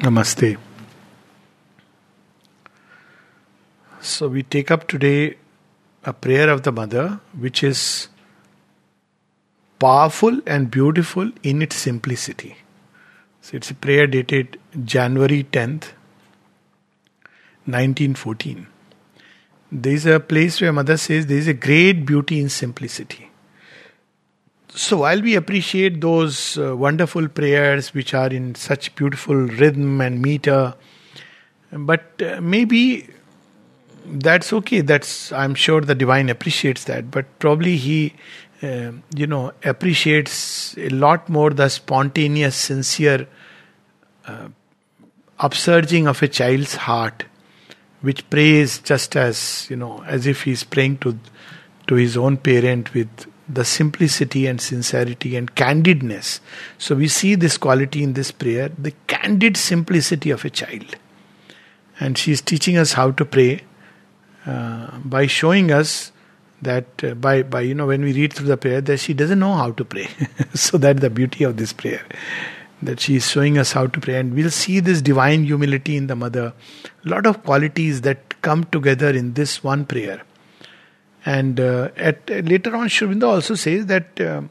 Namaste. So, we take up today a prayer of the Mother which is powerful and beautiful in its simplicity. So, it's a prayer dated January 10th, 1914. There is a place where Mother says there is a great beauty in simplicity. So, while we appreciate those uh, wonderful prayers which are in such beautiful rhythm and meter, but uh, maybe that's okay. That's I'm sure the divine appreciates that, but probably he, uh, you know, appreciates a lot more the spontaneous, sincere uh, upsurging of a child's heart, which prays just as you know, as if he's praying to to his own parent with the simplicity and sincerity and candidness. So we see this quality in this prayer the candid simplicity of a child. And she is teaching us how to pray uh, by showing us that uh, by, by, you know, when we read through the prayer, that she doesn't know how to pray. so that's the beauty of this prayer. That she is showing us how to pray. And we'll see this divine humility in the mother. A lot of qualities that come together in this one prayer. And uh, at later on, Sri also says that uh,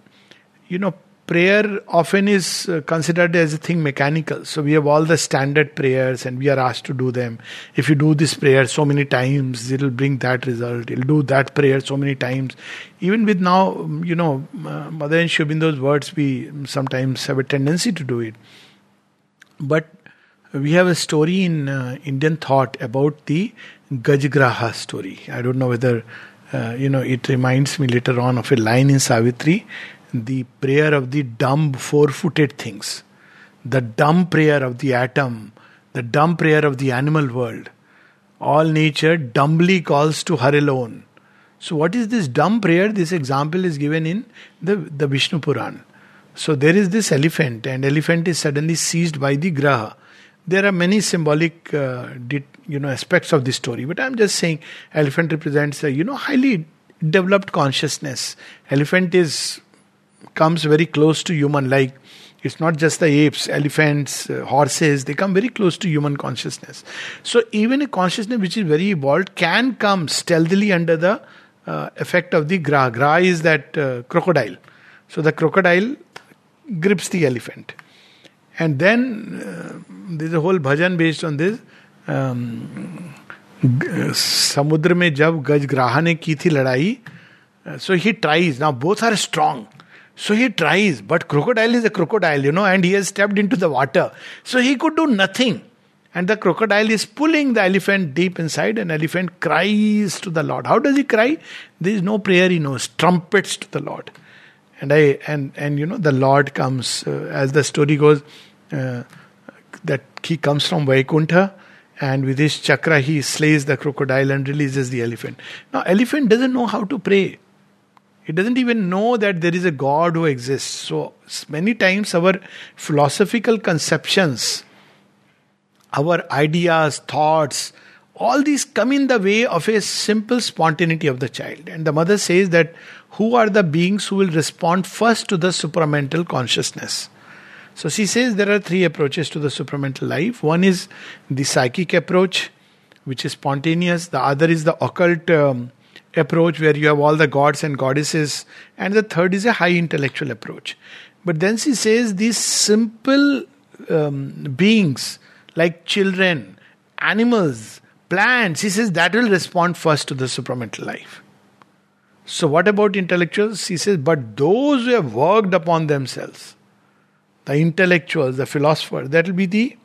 you know prayer often is uh, considered as a thing mechanical. So we have all the standard prayers, and we are asked to do them. If you do this prayer so many times, it'll bring that result. You'll do that prayer so many times. Even with now, um, you know, uh, Mother and Sri words, we sometimes have a tendency to do it. But we have a story in uh, Indian thought about the Gajgraha story. I don't know whether uh, you know, it reminds me later on of a line in Savitri, the prayer of the dumb, four footed things, the dumb prayer of the atom, the dumb prayer of the animal world. All nature dumbly calls to her alone. So, what is this dumb prayer? This example is given in the, the Vishnu Puran. So, there is this elephant, and elephant is suddenly seized by the graha. There are many symbolic, uh, you know, aspects of the story, but I'm just saying, elephant represents a you know highly developed consciousness. Elephant is comes very close to human, like it's not just the apes, elephants, uh, horses, they come very close to human consciousness. So, even a consciousness which is very evolved can come stealthily under the uh, effect of the gra. Gra is that uh, crocodile. So, the crocodile grips the elephant. And then uh, there's a whole bhajan based on this. Um, समुद्र में जब गजग्राह ने की थी लड़ाई so he tries now both are strong So he tries, but crocodile is a crocodile, you know, and he has stepped into the water. So he could do nothing. And the crocodile is pulling the elephant deep inside, and elephant cries to the Lord. How does he cry? There is no prayer he knows, trumpets to the Lord and I and and you know the Lord comes uh, as the story goes uh, that he comes from Vaikuntha and with his chakra he slays the crocodile and releases the elephant. Now elephant doesn't know how to pray. It doesn't even know that there is a God who exists. So many times our philosophical conceptions, our ideas, thoughts, all these come in the way of a simple spontaneity of the child. And the mother says that who are the beings who will respond first to the supramental consciousness? So she says there are three approaches to the supramental life. One is the psychic approach, which is spontaneous. The other is the occult um, approach, where you have all the gods and goddesses. And the third is a high intellectual approach. But then she says these simple um, beings, like children, animals, plants, she says that will respond first to the supramental life. So, what about intellectuals? He says, but those who have worked upon themselves, the intellectuals, the philosophers, that will be the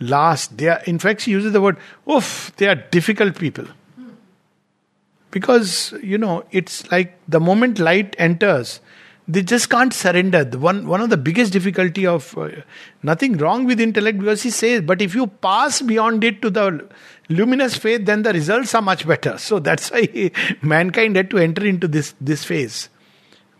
last. They are, in fact, she uses the word, oof, they are difficult people. Because, you know, it's like the moment light enters, they just can't surrender. The one, one of the biggest difficulty of uh, nothing wrong with intellect because he says, but if you pass beyond it to the luminous faith, then the results are much better. So that's why mankind had to enter into this, this phase.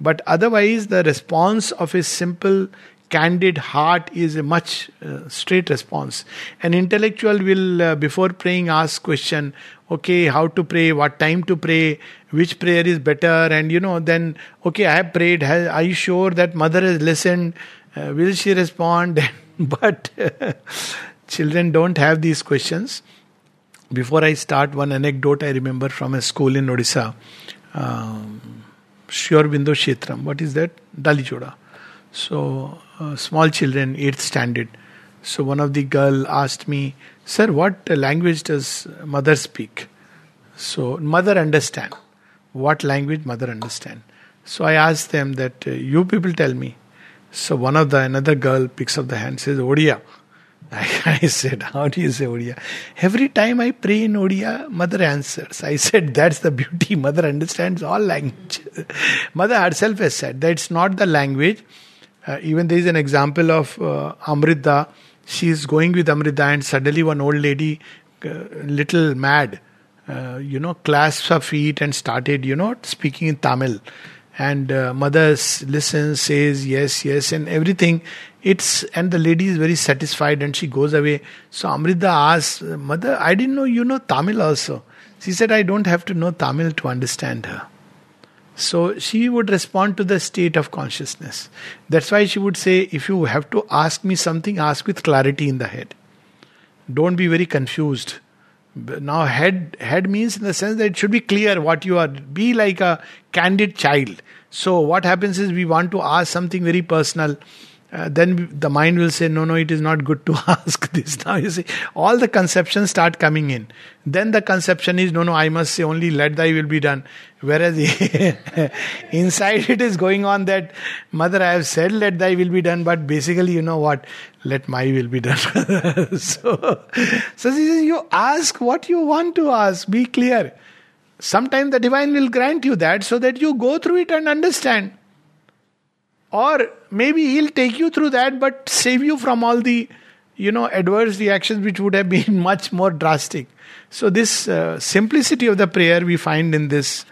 But otherwise, the response of a simple, candid heart is a much uh, straight response. An intellectual will, uh, before praying, ask question, okay, how to pray, what time to pray, which prayer is better, and you know, then, okay, I have prayed, are you sure that mother has listened? Uh, will she respond? but Children don't have these questions. Before I start, one anecdote I remember from a school in Odisha. Um, Sri Aurobindo Kshetram. What is that? Dalichoda. So, uh, small children, 8th standard. So, one of the girl asked me, Sir, what language does mother speak? So, mother understand. What language mother understand? So, I asked them that, uh, you people tell me. So, one of the, another girl picks up the hand, says, Odia. I, I said, How do you say Odia? Every time I pray in Odia, mother answers. I said, That's the beauty. Mother understands all language. mother herself has said that it's not the language. Uh, even there is an example of uh, Amrita. She is going with Amrita, and suddenly one old lady, uh, little mad, uh, you know, clasped her feet and started, you know, speaking in Tamil. And uh, mother listens, says yes, yes, and everything it's and the lady is very satisfied and she goes away. So Amrita asks, Mother, I didn't know you know Tamil also. She said, I don't have to know Tamil to understand her. So she would respond to the state of consciousness. That's why she would say, if you have to ask me something, ask with clarity in the head. Don't be very confused. Now, head head means in the sense that it should be clear what you are. Be like a candid child. So what happens is we want to ask something very personal uh, then the mind will say, no, no, it is not good to ask this. Now you see, all the conceptions start coming in. Then the conception is, no, no, I must say only let thy will be done. Whereas inside it is going on that, mother, I have said let thy will be done, but basically, you know what? Let my will be done. so, so says, you ask what you want to ask, be clear. Sometimes the divine will grant you that so that you go through it and understand. Or maybe he'll take you through that, but save you from all the, you know, adverse reactions which would have been much more drastic. So this uh, simplicity of the prayer we find in this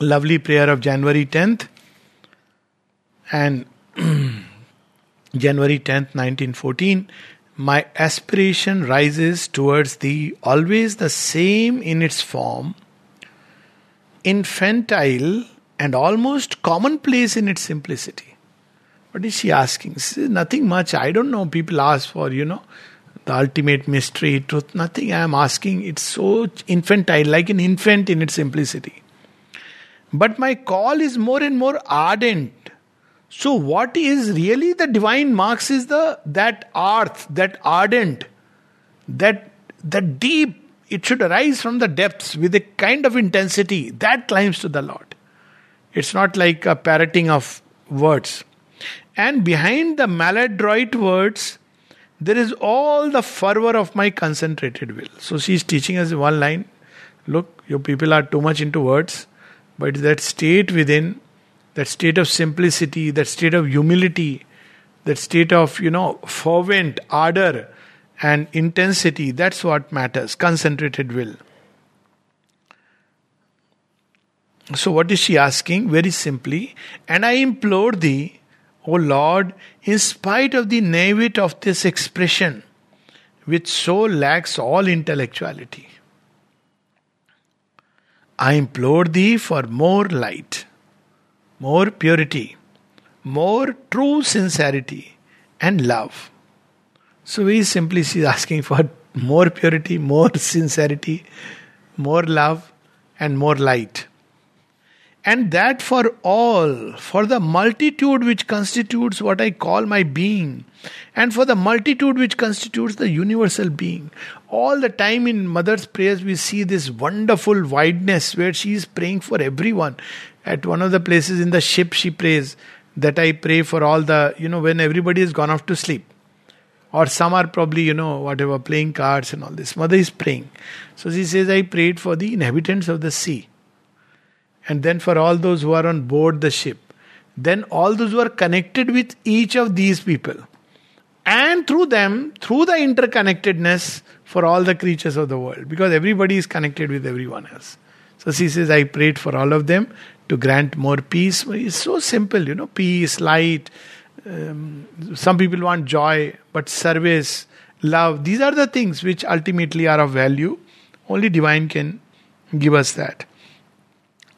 lovely prayer of January 10th and January 10th, 1914. My aspiration rises towards thee, always the same in its form, infantile and almost commonplace in its simplicity. What is she asking? This is nothing much. I don't know. People ask for, you know, the ultimate mystery, truth. Nothing I am asking. It's so infantile, like an infant in its simplicity. But my call is more and more ardent. So, what is really the divine marks is the that earth, that ardent, that that deep. It should arise from the depths with a kind of intensity that climbs to the Lord. It's not like a parroting of words. And behind the maladroit words, there is all the fervor of my concentrated will. So she's teaching us one line look, your people are too much into words, but that state within, that state of simplicity, that state of humility, that state of, you know, fervent ardor and intensity, that's what matters. Concentrated will. So, what is she asking? Very simply, and I implore thee, O Lord, in spite of the naivete of this expression, which so lacks all intellectuality, I implore thee for more light, more purity, more true sincerity and love. So, very simply, she is asking for more purity, more sincerity, more love, and more light and that for all, for the multitude which constitutes what I call my being, and for the multitude which constitutes the universal being. All the time in Mother's prayers, we see this wonderful wideness where she is praying for everyone. At one of the places in the ship, she prays that I pray for all the, you know, when everybody has gone off to sleep. Or some are probably, you know, whatever, playing cards and all this. Mother is praying. So she says, I prayed for the inhabitants of the sea and then for all those who are on board the ship. Then all those who are connected with each of these people. And through them, through the interconnectedness for all the creatures of the world, because everybody is connected with everyone else. So she says, I prayed for all of them to grant more peace. It's so simple, you know, peace, light. Um, some people want joy, but service, love, these are the things which ultimately are of value. Only divine can give us that.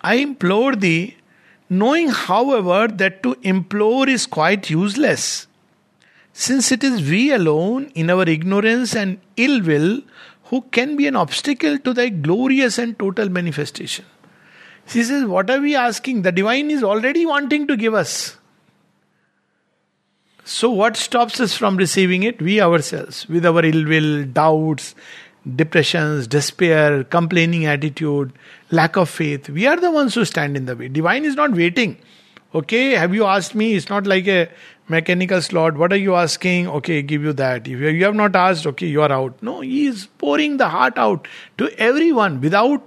I implore thee, knowing, however, that to implore is quite useless, since it is we alone in our ignorance and ill will who can be an obstacle to thy glorious and total manifestation. She says, What are we asking? The divine is already wanting to give us. So, what stops us from receiving it? We ourselves, with our ill will, doubts, depressions, despair, complaining attitude, lack of faith. We are the ones who stand in the way. Divine is not waiting. Okay, have you asked me? It's not like a mechanical slot. What are you asking? Okay, give you that. If you have not asked, okay, you are out. No, He is pouring the heart out to everyone without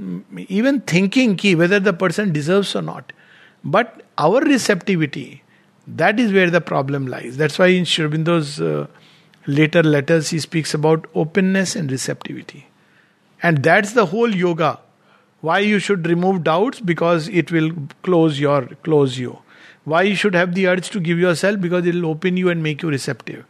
mm, even thinking ki whether the person deserves or not. But our receptivity, that is where the problem lies. That's why in Sri Aurobindo's uh, later letters he speaks about openness and receptivity. And that's the whole yoga. Why you should remove doubts because it will close your close you. Why you should have the urge to give yourself because it will open you and make you receptive.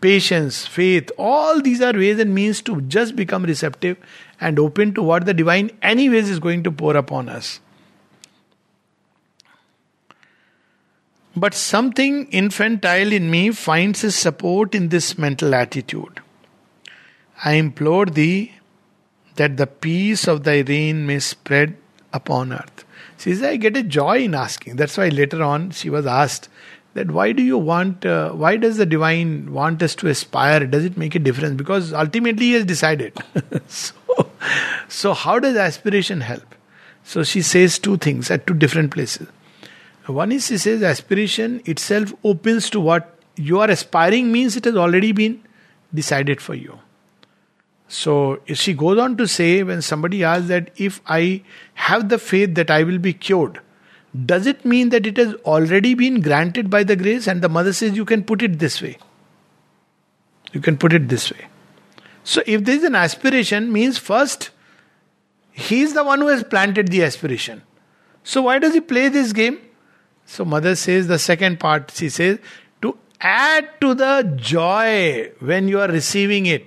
Patience, faith, all these are ways and means to just become receptive and open to what the divine anyways is going to pour upon us. But something infantile in me finds a support in this mental attitude. I implore thee that the peace of thy reign may spread upon earth. She says, I get a joy in asking. That's why later on she was asked that why do you want, uh, why does the divine want us to aspire? Does it make a difference? Because ultimately he has decided. so, so, how does aspiration help? So she says two things at two different places. One is she says aspiration itself opens to what you are aspiring means it has already been decided for you. So she goes on to say when somebody asks that if I have the faith that I will be cured, does it mean that it has already been granted by the grace? And the mother says you can put it this way. You can put it this way. So if there is an aspiration, means first he is the one who has planted the aspiration. So why does he play this game? So, mother says the second part, she says, to add to the joy when you are receiving it.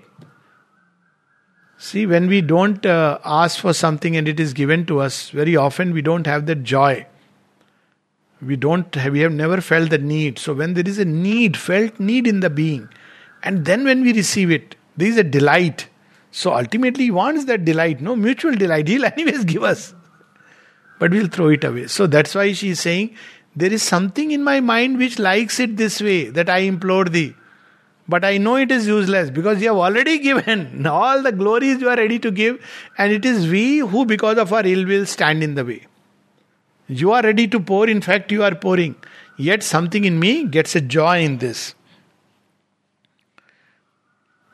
See, when we don't uh, ask for something and it is given to us, very often we don't have that joy. We don't have, we have never felt the need. So, when there is a need, felt need in the being, and then when we receive it, there is a delight. So, ultimately, he wants that delight, no mutual delight. He'll anyways give us, but we'll throw it away. So, that's why she is saying, there is something in my mind which likes it this way that I implore thee. But I know it is useless because you have already given all the glories you are ready to give, and it is we who, because of our ill will, stand in the way. You are ready to pour, in fact, you are pouring. Yet something in me gets a joy in this.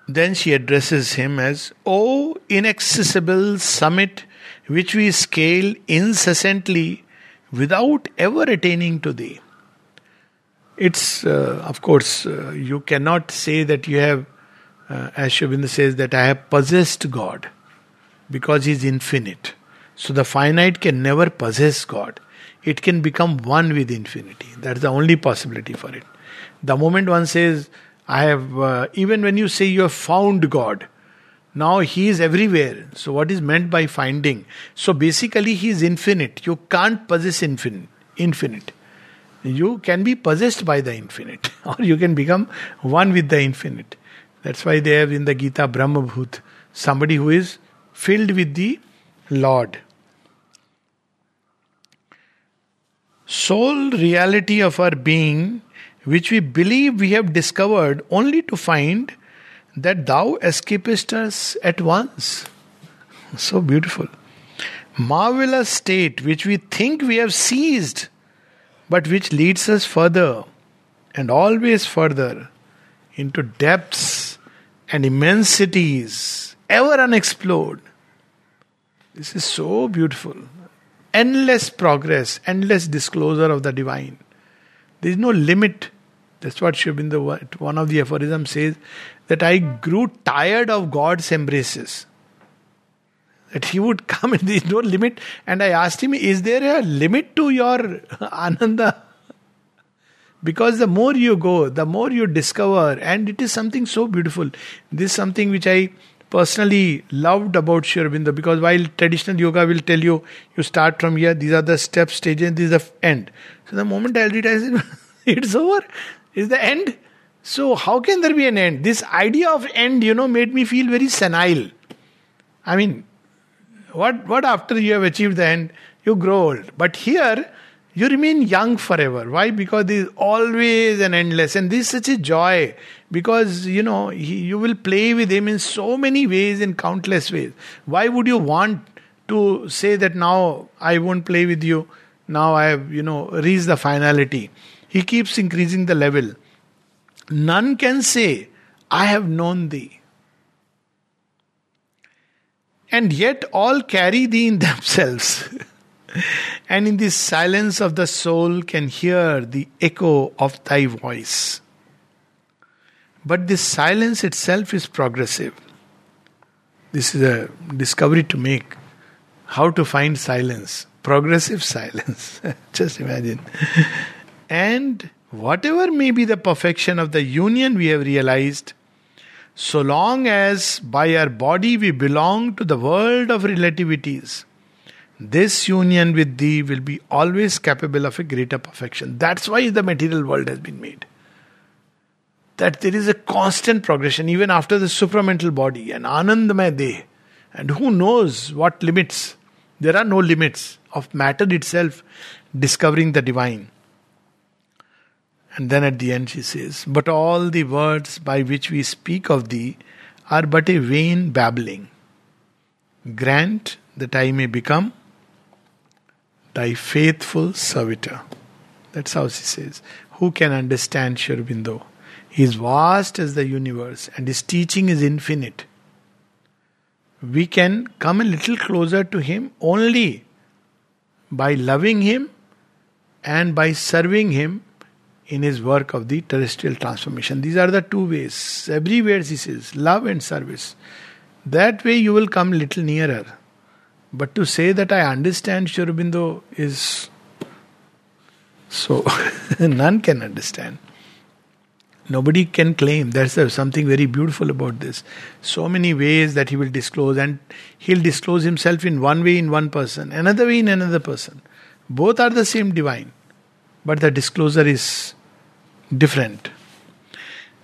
Then she addresses him as, O inaccessible summit which we scale incessantly without ever attaining to thee. It's, uh, of course, uh, you cannot say that you have, uh, as Sri says, that I have possessed God because He is infinite. So the finite can never possess God. It can become one with infinity. That's the only possibility for it. The moment one says, I have, uh, even when you say you have found God, now he is everywhere. So, what is meant by finding? So, basically, he is infinite. You can't possess infinite. infinite. You can be possessed by the infinite, or you can become one with the infinite. That's why they have in the Gita Brahmabhut somebody who is filled with the Lord. Sole reality of our being, which we believe we have discovered only to find that thou escapest us at once. So beautiful. Marvelous state which we think we have seized, but which leads us further and always further into depths and immensities ever unexplored. This is so beautiful. Endless progress, endless disclosure of the divine. There is no limit. That's what Sri one of the aphorisms says that I grew tired of God's embraces. That He would come and there is no limit. And I asked Him, Is there a limit to your Ananda? Because the more you go, the more you discover, and it is something so beautiful. This is something which I personally loved about Sri because while traditional yoga will tell you, you start from here, these are the steps, stages, this is the end. So the moment I read it, It's over. Is the end. So, how can there be an end? This idea of end, you know, made me feel very senile. I mean, what, what after you have achieved the end, you grow old. But here, you remain young forever. Why? Because there is always an endless. And this is such a joy because, you know, he, you will play with him in so many ways, in countless ways. Why would you want to say that now I won't play with you? Now I have, you know, reached the finality. He keeps increasing the level. None can say, I have known thee. And yet all carry thee in themselves. and in the silence of the soul can hear the echo of thy voice. But this silence itself is progressive. This is a discovery to make. How to find silence? Progressive silence. Just imagine. And whatever may be the perfection of the union we have realized, so long as by our body we belong to the world of relativities, this union with thee will be always capable of a greater perfection. That's why the material world has been made. That there is a constant progression even after the supramental body, an Anandamaya Deh. And who knows what limits? There are no limits of matter itself discovering the divine. And then at the end she says, But all the words by which we speak of thee are but a vain babbling. Grant that I may become thy faithful servitor. That's how she says. Who can understand Sri Aurobindo? He is vast as the universe and his teaching is infinite. We can come a little closer to him only by loving him and by serving him in his work of the terrestrial transformation. These are the two ways. Everywhere he says love and service. That way you will come little nearer. But to say that I understand Sri Aurobindo is so none can understand. Nobody can claim. There's something very beautiful about this. So many ways that he will disclose, and he'll disclose himself in one way in one person, another way in another person. Both are the same divine, but the disclosure is different.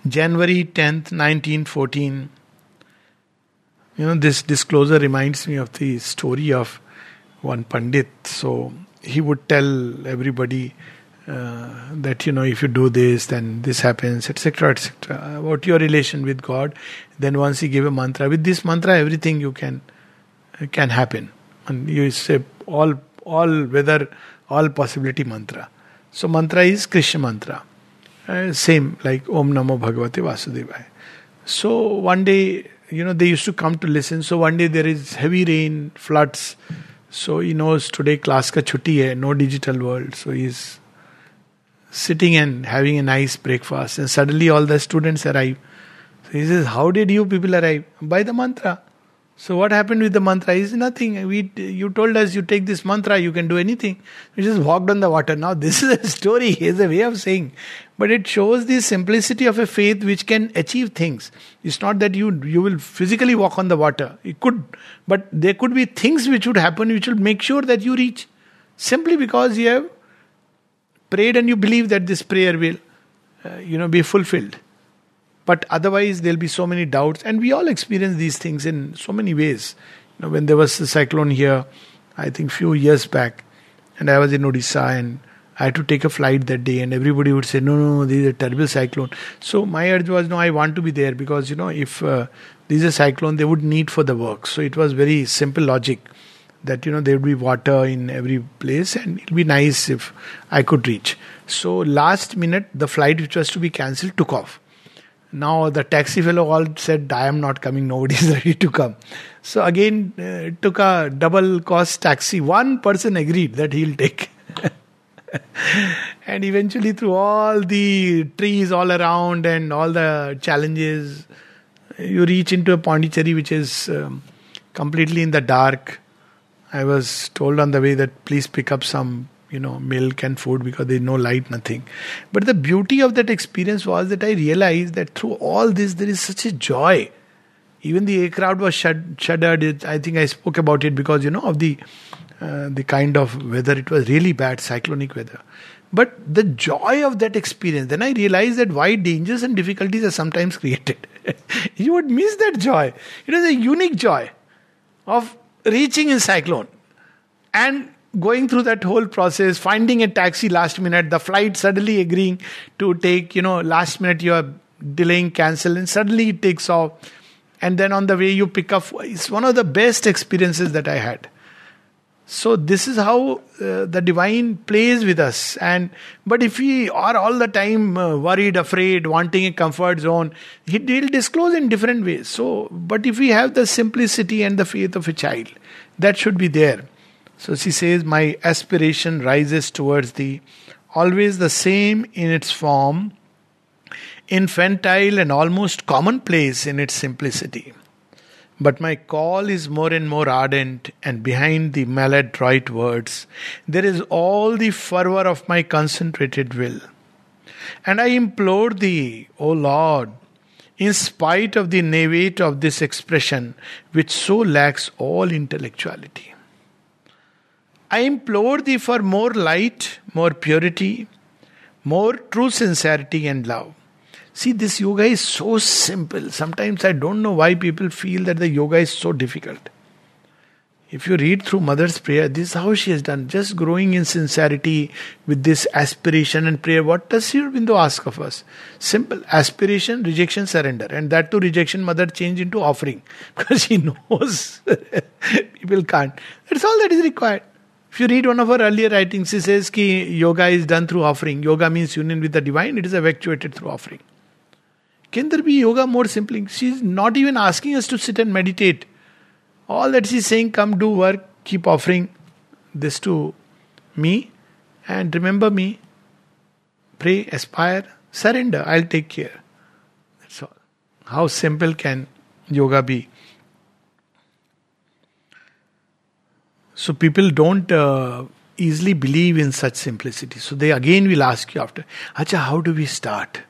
January 10th, 1914 you know, this disclosure reminds me of the story of one Pandit. So he would tell everybody uh, that, you know, if you do this, then this happens, etc., etc., about your relation with God. Then once he gave a mantra, with this mantra, everything you can can happen. And you say all, all, whether all possibility mantra. Mantra is Krishna mantra. Uh, same like Om Namo Bhagavate Vasudevaya. So one day you know, they used to come to listen. So one day there is heavy rain, floods. So he knows today class ka chutti hai, no digital world. So he's sitting and having a nice breakfast. And suddenly all the students arrive. So he says, How did you people arrive? By the mantra. So what happened with the mantra is nothing. We, you told us you take this mantra, you can do anything. We just walked on the water. Now this is a story, is a way of saying, but it shows the simplicity of a faith which can achieve things. It's not that you you will physically walk on the water. It could, but there could be things which would happen which will make sure that you reach, simply because you have prayed and you believe that this prayer will, uh, you know, be fulfilled. But otherwise, there'll be so many doubts, and we all experience these things in so many ways. You know, when there was a cyclone here, I think few years back, and I was in Odisha, and I had to take a flight that day, and everybody would say, "No, no, this is a terrible cyclone." So my urge was, "No, I want to be there because you know, if uh, this is a cyclone, they would need for the work." So it was very simple logic that you know there would be water in every place, and it'd be nice if I could reach. So last minute, the flight which was to be cancelled took off. Now the taxi fellow all said, I am not coming, nobody is ready to come. So again, uh, took a double cost taxi. One person agreed that he'll take. and eventually, through all the trees all around and all the challenges, you reach into a Pondicherry which is um, completely in the dark. I was told on the way that please pick up some you know milk and food because there's no light nothing. But the beauty of that experience was that i realized that through all this there is such a joy. Even the aircraft was shud- shuddered. I think i spoke about it because you know of the uh, the kind of weather. It was really bad cyclonic weather. But the joy of that experience, then I realized that why dangers and difficulties are sometimes created. you would miss that joy. It is a unique joy of reaching in cyclone. And going through that whole process, finding a taxi last minute, the flight suddenly agreeing to take, you know, last minute you are delaying, cancel, and suddenly it takes off. And then on the way you pick up, it's one of the best experiences that I had. So this is how uh, the divine plays with us. And but if we are all the time uh, worried, afraid, wanting a comfort zone, he will disclose in different ways. So, but if we have the simplicity and the faith of a child, that should be there. So she says, My aspiration rises towards thee, always the same in its form, infantile and almost commonplace in its simplicity. But my call is more and more ardent, and behind the maladroit words, there is all the fervor of my concentrated will. And I implore thee, O Lord, in spite of the naivete of this expression, which so lacks all intellectuality. I implore thee for more light, more purity, more true sincerity and love. See, this yoga is so simple. Sometimes I don't know why people feel that the yoga is so difficult. If you read through Mother's prayer, this is how she has done. Just growing in sincerity with this aspiration and prayer. What does Sri Aurobindo ask of us? Simple aspiration, rejection, surrender. And that to rejection, Mother changed into offering. Because she knows people can't. That's all that is required. If you read one of her earlier writings, she says ki yoga is done through offering. Yoga means union with the divine, it is effectuated through offering. Can there be yoga more simply? She's not even asking us to sit and meditate. All that she's saying, come do work, keep offering this to me, and remember me. Pray, aspire, surrender, I'll take care. That's all. How simple can yoga be? So people don't uh, easily believe in such simplicity. So they again will ask you after, Acha, how do we start?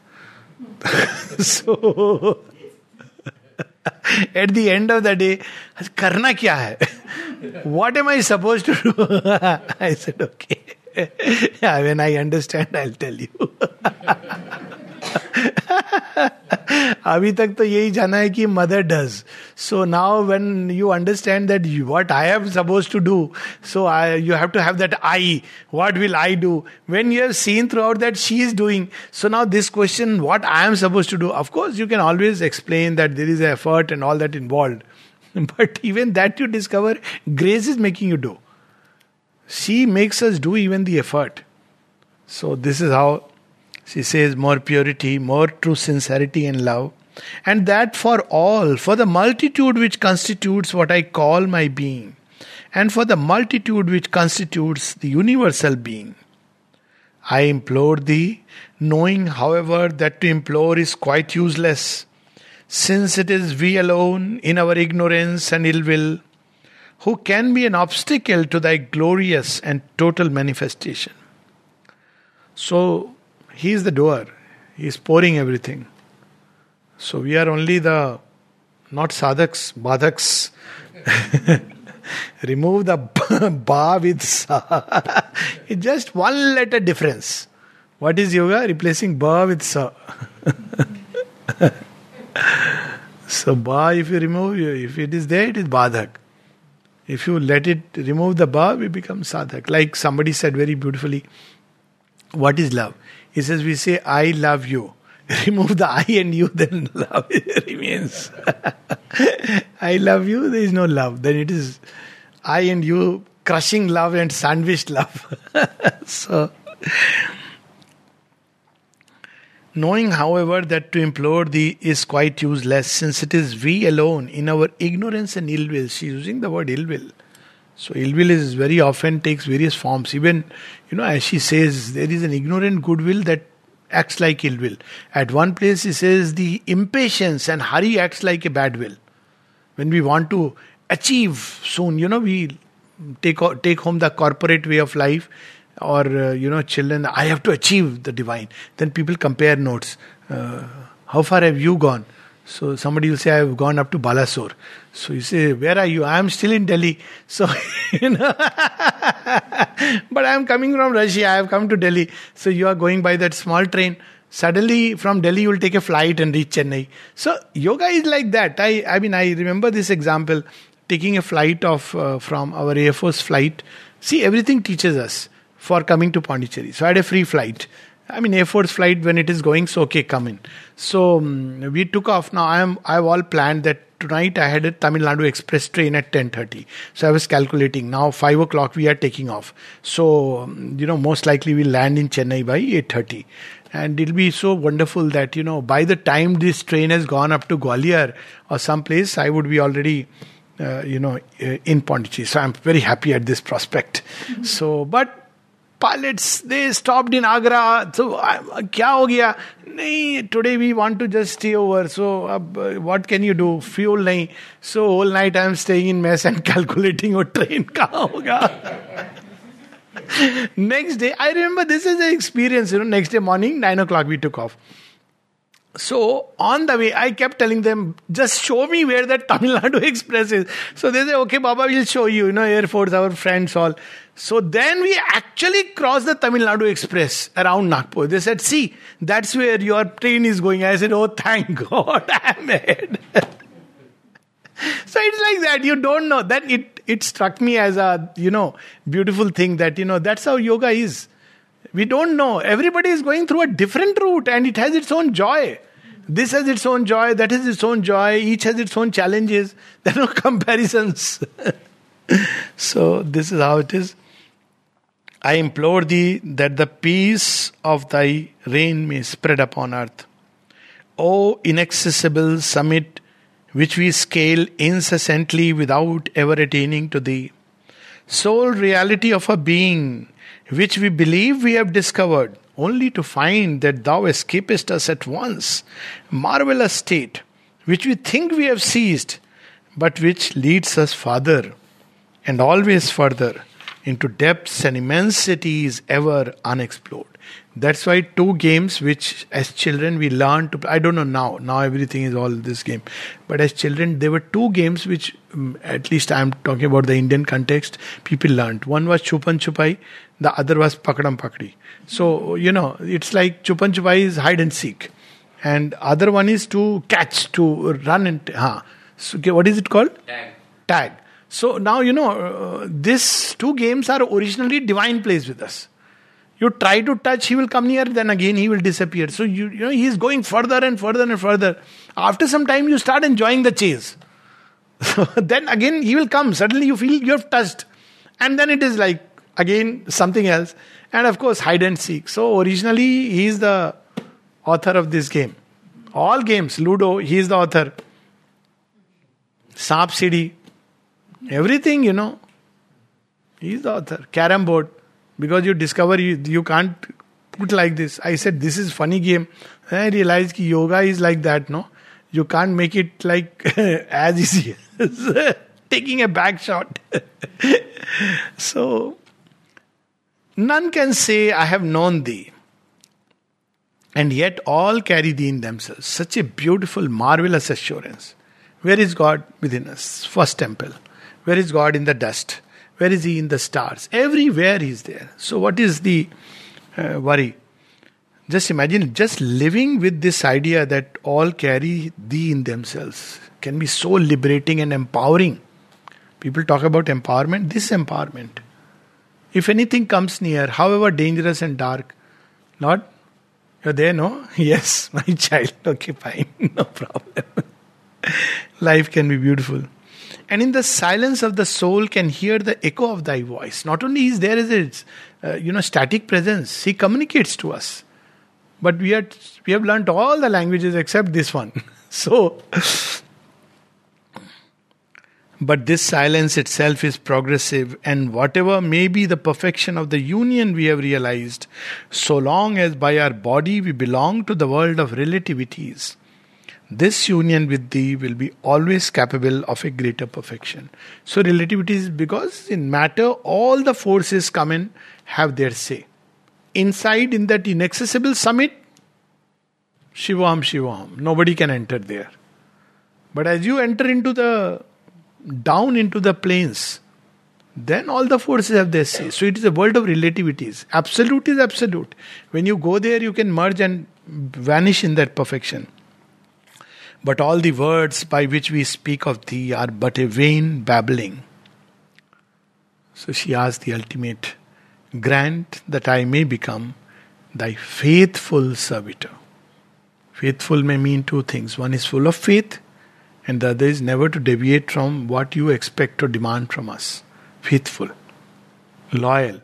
so at the end of the day, karna kya hai? what am I supposed to do? I said, okay. yeah, when I understand, I'll tell you. अभी तक तो यही जाना है कि mother does so now when you understand that what I have suppose to do so I you have to have that I what will I do when you have seen throughout that she is doing so now this question what I am suppose to do of course you can always explain that there is effort and all that involve but even that you discover grace is making you do she makes us do even the effort so this is how she says more purity, more true sincerity and love. And that for all, for the multitude which constitutes what I call my being, and for the multitude which constitutes the universal being. I implore thee, knowing, however, that to implore is quite useless, since it is we alone, in our ignorance and ill will, who can be an obstacle to thy glorious and total manifestation. So, he is the doer. He is pouring everything. So we are only the not sadhaks, badhaks. Remove the ba with sa. it's just one letter difference. What is yoga? Replacing ba with sa. so ba, if you remove, if it is there, it is badhak. If you let it remove the ba, we become sadhak. Like somebody said very beautifully, what is love? He says, We say, I love you. Remove the I and you, then love remains. I love you, there is no love. Then it is I and you crushing love and sandwiched love. so, knowing, however, that to implore thee is quite useless, since it is we alone in our ignorance and ill will. She's using the word ill will. So ill will is very often takes various forms. Even, you know, as she says, there is an ignorant goodwill that acts like ill will. At one place, she says the impatience and hurry acts like a bad will. When we want to achieve soon, you know, we take take home the corporate way of life, or uh, you know, children. I have to achieve the divine. Then people compare notes. Uh, how far have you gone? So somebody will say, I have gone up to Balasore. So you say, Where are you? I am still in Delhi. So, you know, but I am coming from Russia. I have come to Delhi. So you are going by that small train. Suddenly from Delhi you will take a flight and reach Chennai. So yoga is like that. I, I mean, I remember this example taking a flight of uh, from our Air Force flight. See, everything teaches us for coming to Pondicherry. So I had a free flight. I mean, Air Force flight when it is going, so okay, come in. So um, we took off. Now I am I've all planned that tonight I had a Tamil Nadu express train at 10.30. So I was calculating. Now 5 o'clock we are taking off. So, you know, most likely we'll land in Chennai by 8.30. And it'll be so wonderful that, you know, by the time this train has gone up to Gwalior or someplace, I would be already, uh, you know, uh, in Pondicherry. So I'm very happy at this prospect. Mm-hmm. So, but pilots they stopped in agra. So kya ho gaya? Nahi today we want to just stay over. So uh, what can you do? Fuel nahi. So all night i am staying in mess and calculating oh train. Kahan hoga next day i remember this is an experience you know next day morning 9 o'clock we took off so on the way, I kept telling them, just show me where that Tamil Nadu Express is. So they say, okay, Baba, we'll show you, you know, Air Force, our friends all. So then we actually crossed the Tamil Nadu Express around Nagpur. They said, see, that's where your train is going. I said, oh, thank God, I'm ahead. so it's like that. You don't know. Then it, it struck me as a, you know, beautiful thing that, you know, that's how yoga is. We don't know. Everybody is going through a different route and it has its own joy. This has its own joy, that has its own joy, each has its own challenges. There are no comparisons. so, this is how it is. I implore thee that the peace of thy reign may spread upon earth. O inaccessible summit which we scale incessantly without ever attaining to thee, sole reality of a being which we believe we have discovered, only to find that thou escapest us at once. Marvelous state, which we think we have seized, but which leads us farther and always further into depths and immensities ever unexplored. That's why two games which as children we learned to play. I don't know now. Now everything is all this game. But as children, there were two games which, um, at least I'm talking about the Indian context, people learned. One was Chupan Chupai, the other was Pakadam Pakdi. So, you know, it's like Chupan Chupai is hide and seek. And other one is to catch, to run and. Huh. So, what is it called? Tag. Tag. So now, you know, uh, these two games are originally divine plays with us. You try to touch, he will come near, then again he will disappear. So you, you know, he is going further and further and further. After some time, you start enjoying the chase. then again he will come. Suddenly you feel you have touched. And then it is like again something else. And of course, hide and seek. So originally he is the author of this game. All games, Ludo, he is the author. Saap Sidi, everything, you know. He is the author. Carom board because you discover you, you can't put like this. I said, this is funny game. I realized ki yoga is like that, no? You can't make it like as easy as taking a back shot. so, none can say, I have known thee. And yet all carry thee in themselves. Such a beautiful, marvelous assurance. Where is God within us? First temple. Where is God in the dust? Where is He in the stars? Everywhere He is there. So, what is the uh, worry? Just imagine just living with this idea that all carry Thee in themselves can be so liberating and empowering. People talk about empowerment, this empowerment. If anything comes near, however dangerous and dark, Lord, you're there, no? Yes, my child. Okay, fine, no problem. Life can be beautiful and in the silence of the soul can hear the echo of thy voice. Not only is there as its uh, you know static presence, he communicates to us. But we are we have learnt all the languages except this one. so but this silence itself is progressive, and whatever may be the perfection of the union we have realized, so long as by our body we belong to the world of relativities, this union with thee will be always capable of a greater perfection. So, relativity is because in matter, all the forces come in, have their say. Inside, in that inaccessible summit, Shivam Shivam, nobody can enter there. But as you enter into the down into the plains, then all the forces have their say. So it is a world of relativities. Absolute is absolute. When you go there, you can merge and vanish in that perfection. But all the words by which we speak of thee are but a vain babbling. So she asked the ultimate grant that I may become thy faithful servitor. Faithful may mean two things one is full of faith, and the other is never to deviate from what you expect or demand from us. Faithful, loyal.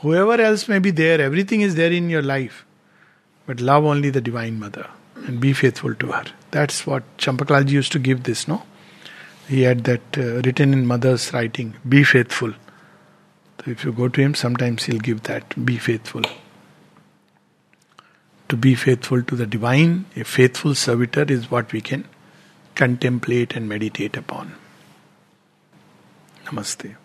Whoever else may be there, everything is there in your life. But love only the Divine Mother and be faithful to her. That's what Champaklalji used to give this, no? He had that uh, written in Mother's writing be faithful. So if you go to him, sometimes he'll give that be faithful. To be faithful to the divine, a faithful servitor is what we can contemplate and meditate upon. Namaste.